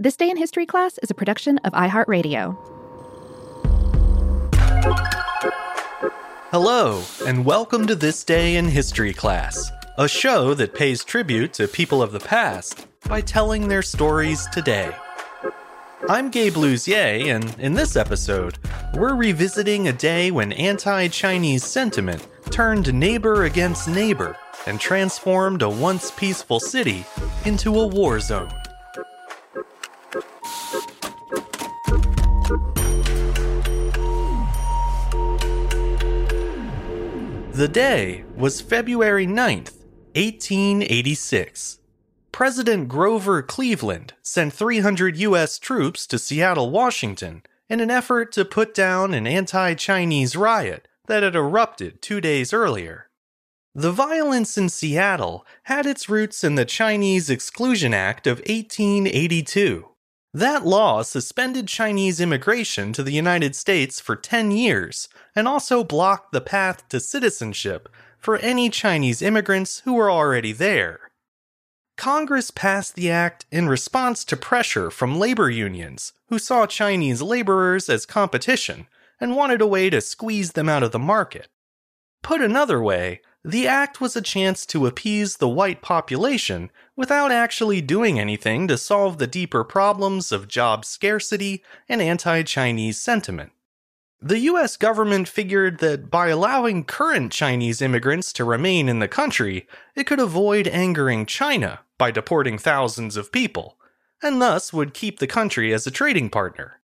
This Day in History class is a production of iHeartRadio. Hello, and welcome to This Day in History class, a show that pays tribute to people of the past by telling their stories today. I'm Gabe Luzier, and in this episode, we're revisiting a day when anti Chinese sentiment turned neighbor against neighbor and transformed a once peaceful city into a war zone. The day was February 9th, 1886. President Grover Cleveland sent 300 U.S. troops to Seattle, Washington, in an effort to put down an anti Chinese riot that had erupted two days earlier. The violence in Seattle had its roots in the Chinese Exclusion Act of 1882. That law suspended Chinese immigration to the United States for 10 years and also blocked the path to citizenship for any Chinese immigrants who were already there. Congress passed the act in response to pressure from labor unions who saw Chinese laborers as competition and wanted a way to squeeze them out of the market. Put another way, the act was a chance to appease the white population without actually doing anything to solve the deeper problems of job scarcity and anti Chinese sentiment. The US government figured that by allowing current Chinese immigrants to remain in the country, it could avoid angering China by deporting thousands of people, and thus would keep the country as a trading partner.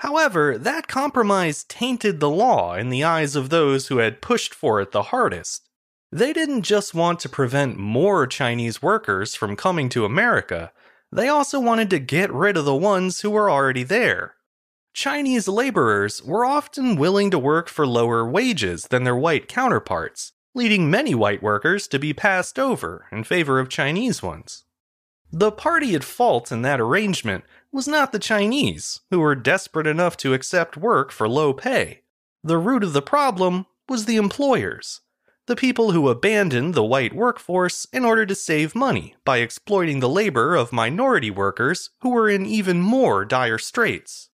However, that compromise tainted the law in the eyes of those who had pushed for it the hardest. They didn't just want to prevent more Chinese workers from coming to America, they also wanted to get rid of the ones who were already there. Chinese laborers were often willing to work for lower wages than their white counterparts, leading many white workers to be passed over in favor of Chinese ones. The party at fault in that arrangement was not the Chinese, who were desperate enough to accept work for low pay. The root of the problem was the employers the people who abandoned the white workforce in order to save money by exploiting the labor of minority workers who were in even more dire straits.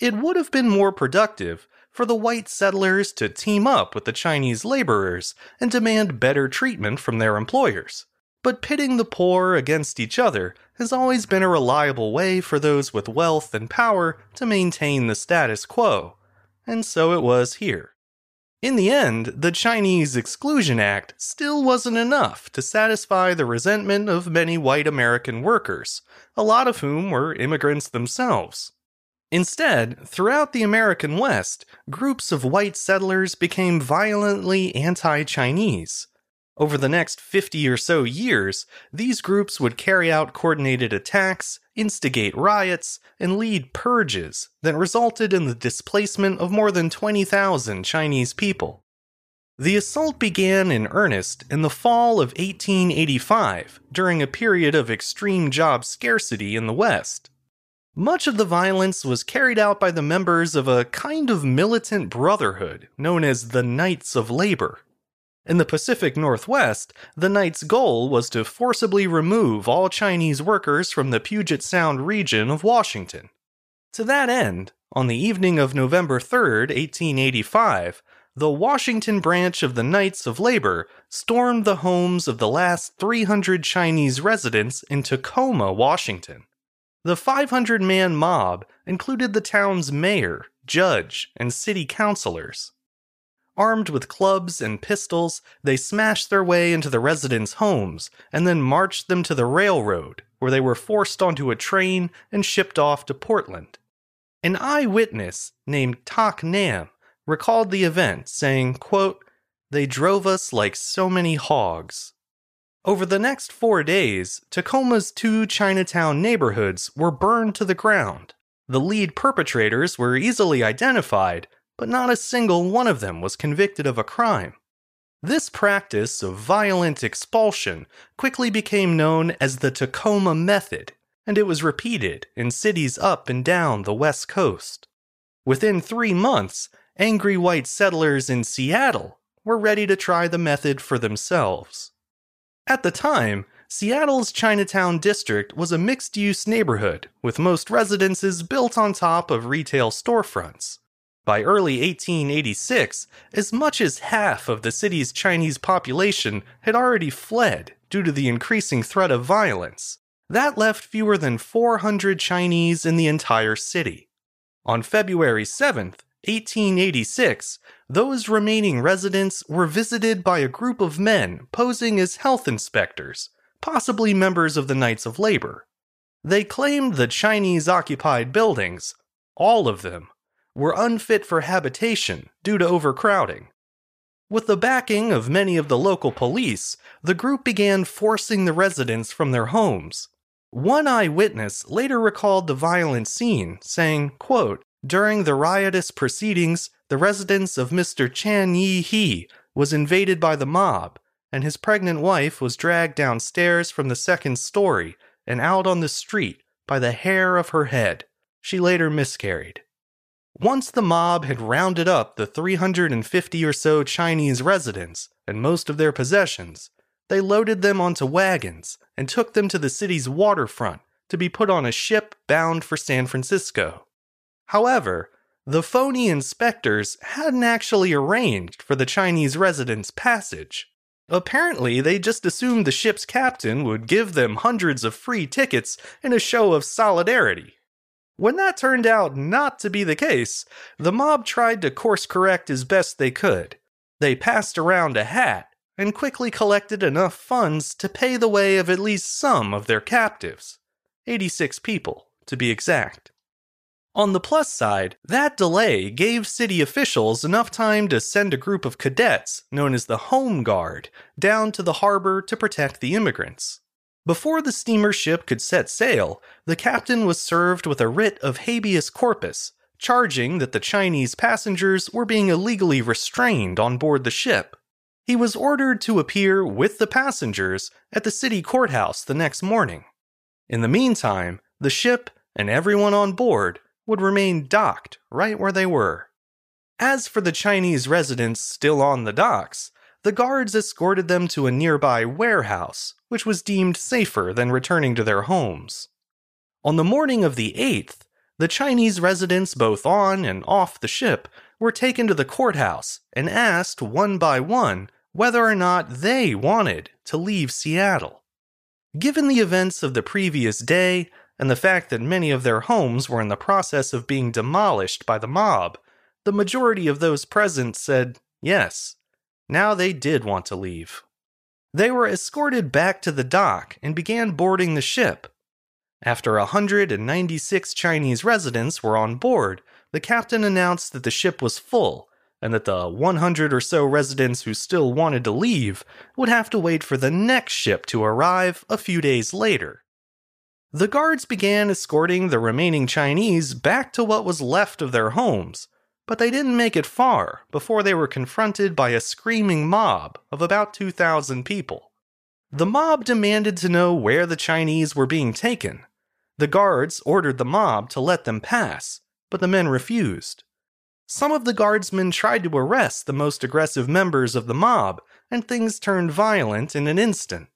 It would have been more productive for the white settlers to team up with the Chinese laborers and demand better treatment from their employers. But pitting the poor against each other has always been a reliable way for those with wealth and power to maintain the status quo. And so it was here. In the end, the Chinese Exclusion Act still wasn't enough to satisfy the resentment of many white American workers, a lot of whom were immigrants themselves. Instead, throughout the American West, groups of white settlers became violently anti Chinese. Over the next 50 or so years, these groups would carry out coordinated attacks, instigate riots, and lead purges that resulted in the displacement of more than 20,000 Chinese people. The assault began in earnest in the fall of 1885 during a period of extreme job scarcity in the West. Much of the violence was carried out by the members of a kind of militant brotherhood known as the Knights of Labor. In the Pacific Northwest, the Knights' goal was to forcibly remove all Chinese workers from the Puget Sound region of Washington. To that end, on the evening of November 3, 1885, the Washington branch of the Knights of Labor stormed the homes of the last 300 Chinese residents in Tacoma, Washington. The 500 man mob included the town's mayor, judge, and city councilors. Armed with clubs and pistols, they smashed their way into the residents' homes and then marched them to the railroad, where they were forced onto a train and shipped off to Portland. An eyewitness named Tak Nam recalled the event, saying, quote, They drove us like so many hogs. Over the next four days, Tacoma's two Chinatown neighborhoods were burned to the ground. The lead perpetrators were easily identified but not a single one of them was convicted of a crime. This practice of violent expulsion quickly became known as the Tacoma Method, and it was repeated in cities up and down the West Coast. Within three months, angry white settlers in Seattle were ready to try the method for themselves. At the time, Seattle's Chinatown district was a mixed use neighborhood, with most residences built on top of retail storefronts. By early 1886, as much as half of the city's Chinese population had already fled due to the increasing threat of violence. That left fewer than 400 Chinese in the entire city. On February 7th, 1886, those remaining residents were visited by a group of men posing as health inspectors, possibly members of the Knights of Labor. They claimed the Chinese occupied buildings, all of them, were unfit for habitation due to overcrowding. With the backing of many of the local police, the group began forcing the residents from their homes. One eyewitness later recalled the violent scene, saying, quote, During the riotous proceedings, the residence of Mr. Chan Yi He was invaded by the mob, and his pregnant wife was dragged downstairs from the second story and out on the street by the hair of her head. She later miscarried. Once the mob had rounded up the 350 or so Chinese residents and most of their possessions, they loaded them onto wagons and took them to the city's waterfront to be put on a ship bound for San Francisco. However, the phony inspectors hadn't actually arranged for the Chinese residents' passage. Apparently, they just assumed the ship's captain would give them hundreds of free tickets in a show of solidarity. When that turned out not to be the case, the mob tried to course correct as best they could. They passed around a hat and quickly collected enough funds to pay the way of at least some of their captives 86 people, to be exact. On the plus side, that delay gave city officials enough time to send a group of cadets, known as the Home Guard, down to the harbor to protect the immigrants. Before the steamer ship could set sail, the captain was served with a writ of habeas corpus, charging that the Chinese passengers were being illegally restrained on board the ship. He was ordered to appear with the passengers at the city courthouse the next morning. In the meantime, the ship and everyone on board would remain docked right where they were. As for the Chinese residents still on the docks, the guards escorted them to a nearby warehouse, which was deemed safer than returning to their homes. On the morning of the 8th, the Chinese residents both on and off the ship were taken to the courthouse and asked one by one whether or not they wanted to leave Seattle. Given the events of the previous day and the fact that many of their homes were in the process of being demolished by the mob, the majority of those present said yes. Now they did want to leave. They were escorted back to the dock and began boarding the ship. After 196 Chinese residents were on board, the captain announced that the ship was full and that the 100 or so residents who still wanted to leave would have to wait for the next ship to arrive a few days later. The guards began escorting the remaining Chinese back to what was left of their homes, but they didn't make it far before they were confronted by a screaming mob of about 2,000 people. The mob demanded to know where the Chinese were being taken. The guards ordered the mob to let them pass, but the men refused. Some of the guardsmen tried to arrest the most aggressive members of the mob, and things turned violent in an instant.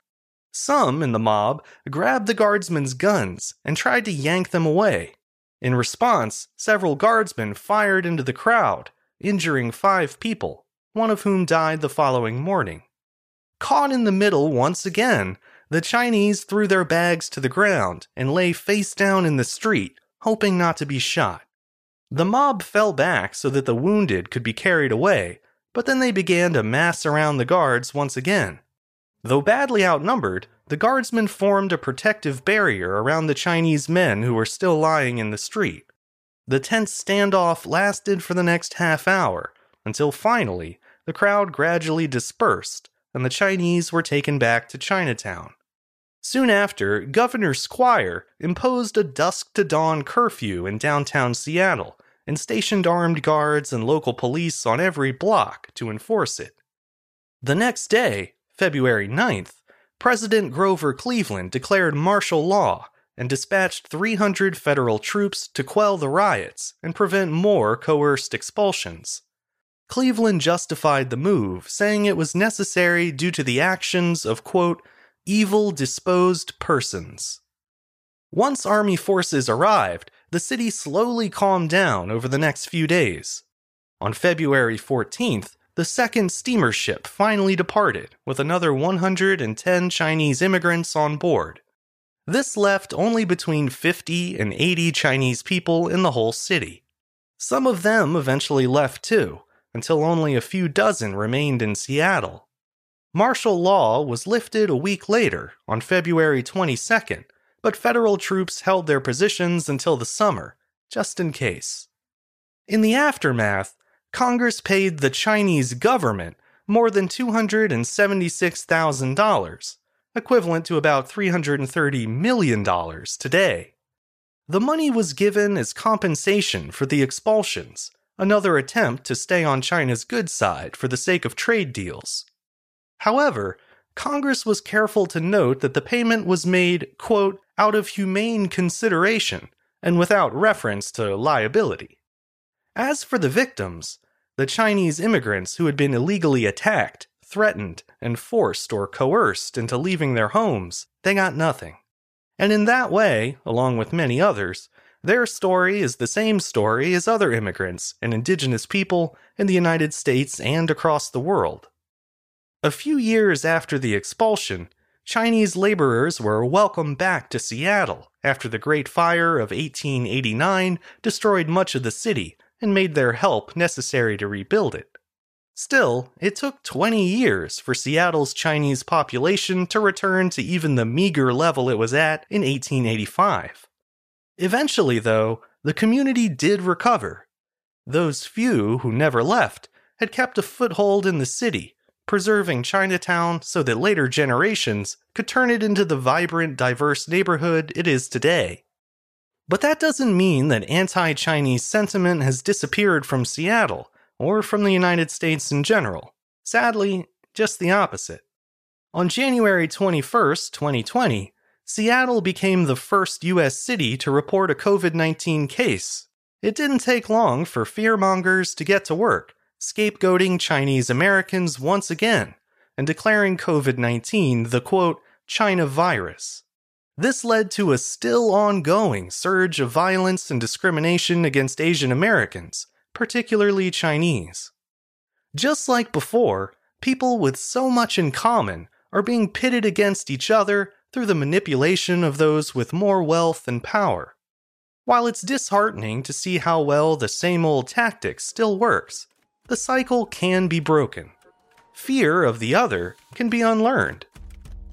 Some in the mob grabbed the guardsmen's guns and tried to yank them away. In response, several guardsmen fired into the crowd, injuring five people, one of whom died the following morning. Caught in the middle once again, the Chinese threw their bags to the ground and lay face down in the street, hoping not to be shot. The mob fell back so that the wounded could be carried away, but then they began to mass around the guards once again. Though badly outnumbered, the guardsmen formed a protective barrier around the Chinese men who were still lying in the street. The tense standoff lasted for the next half hour, until finally the crowd gradually dispersed and the Chinese were taken back to Chinatown. Soon after, Governor Squire imposed a dusk to dawn curfew in downtown Seattle and stationed armed guards and local police on every block to enforce it. The next day, February 9th, President Grover Cleveland declared martial law and dispatched 300 federal troops to quell the riots and prevent more coerced expulsions. Cleveland justified the move, saying it was necessary due to the actions of, quote, evil disposed persons. Once army forces arrived, the city slowly calmed down over the next few days. On February 14th, the second steamer ship finally departed with another 110 Chinese immigrants on board. This left only between 50 and 80 Chinese people in the whole city. Some of them eventually left too, until only a few dozen remained in Seattle. Martial law was lifted a week later, on February 22nd, but federal troops held their positions until the summer, just in case. In the aftermath, Congress paid the Chinese government more than $276,000, equivalent to about $330 million today. The money was given as compensation for the expulsions, another attempt to stay on China's good side for the sake of trade deals. However, Congress was careful to note that the payment was made, quote, out of humane consideration and without reference to liability. As for the victims, the Chinese immigrants who had been illegally attacked, threatened, and forced or coerced into leaving their homes, they got nothing. And in that way, along with many others, their story is the same story as other immigrants and indigenous people in the United States and across the world. A few years after the expulsion, Chinese laborers were welcomed back to Seattle after the Great Fire of 1889 destroyed much of the city and made their help necessary to rebuild it. Still, it took 20 years for Seattle's Chinese population to return to even the meager level it was at in 1885. Eventually, though, the community did recover. Those few who never left had kept a foothold in the city, preserving Chinatown so that later generations could turn it into the vibrant, diverse neighborhood it is today. But that doesn't mean that anti Chinese sentiment has disappeared from Seattle or from the United States in general. Sadly, just the opposite. On January 21, 2020, Seattle became the first U.S. city to report a COVID 19 case. It didn't take long for fearmongers to get to work, scapegoating Chinese Americans once again, and declaring COVID 19 the quote, China virus. This led to a still ongoing surge of violence and discrimination against Asian Americans, particularly Chinese. Just like before, people with so much in common are being pitted against each other through the manipulation of those with more wealth and power. While it's disheartening to see how well the same old tactic still works, the cycle can be broken. Fear of the other can be unlearned.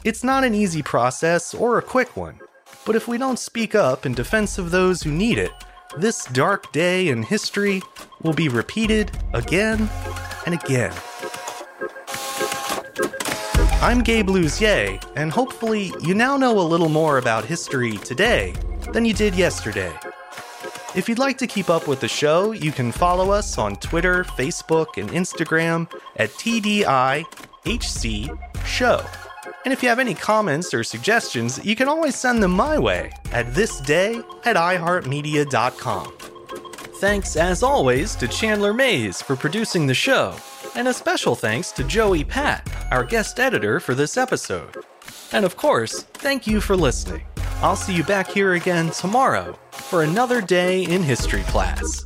It's not an easy process or a quick one, but if we don't speak up in defense of those who need it, this dark day in history will be repeated again and again. I'm Gabe Luzier, and hopefully you now know a little more about history today than you did yesterday. If you'd like to keep up with the show, you can follow us on Twitter, Facebook, and Instagram at TDIHC Show. And if you have any comments or suggestions, you can always send them my way at thisday at iHeartMedia.com. Thanks, as always, to Chandler Mays for producing the show, and a special thanks to Joey Patt, our guest editor for this episode. And of course, thank you for listening. I'll see you back here again tomorrow for another day in history class.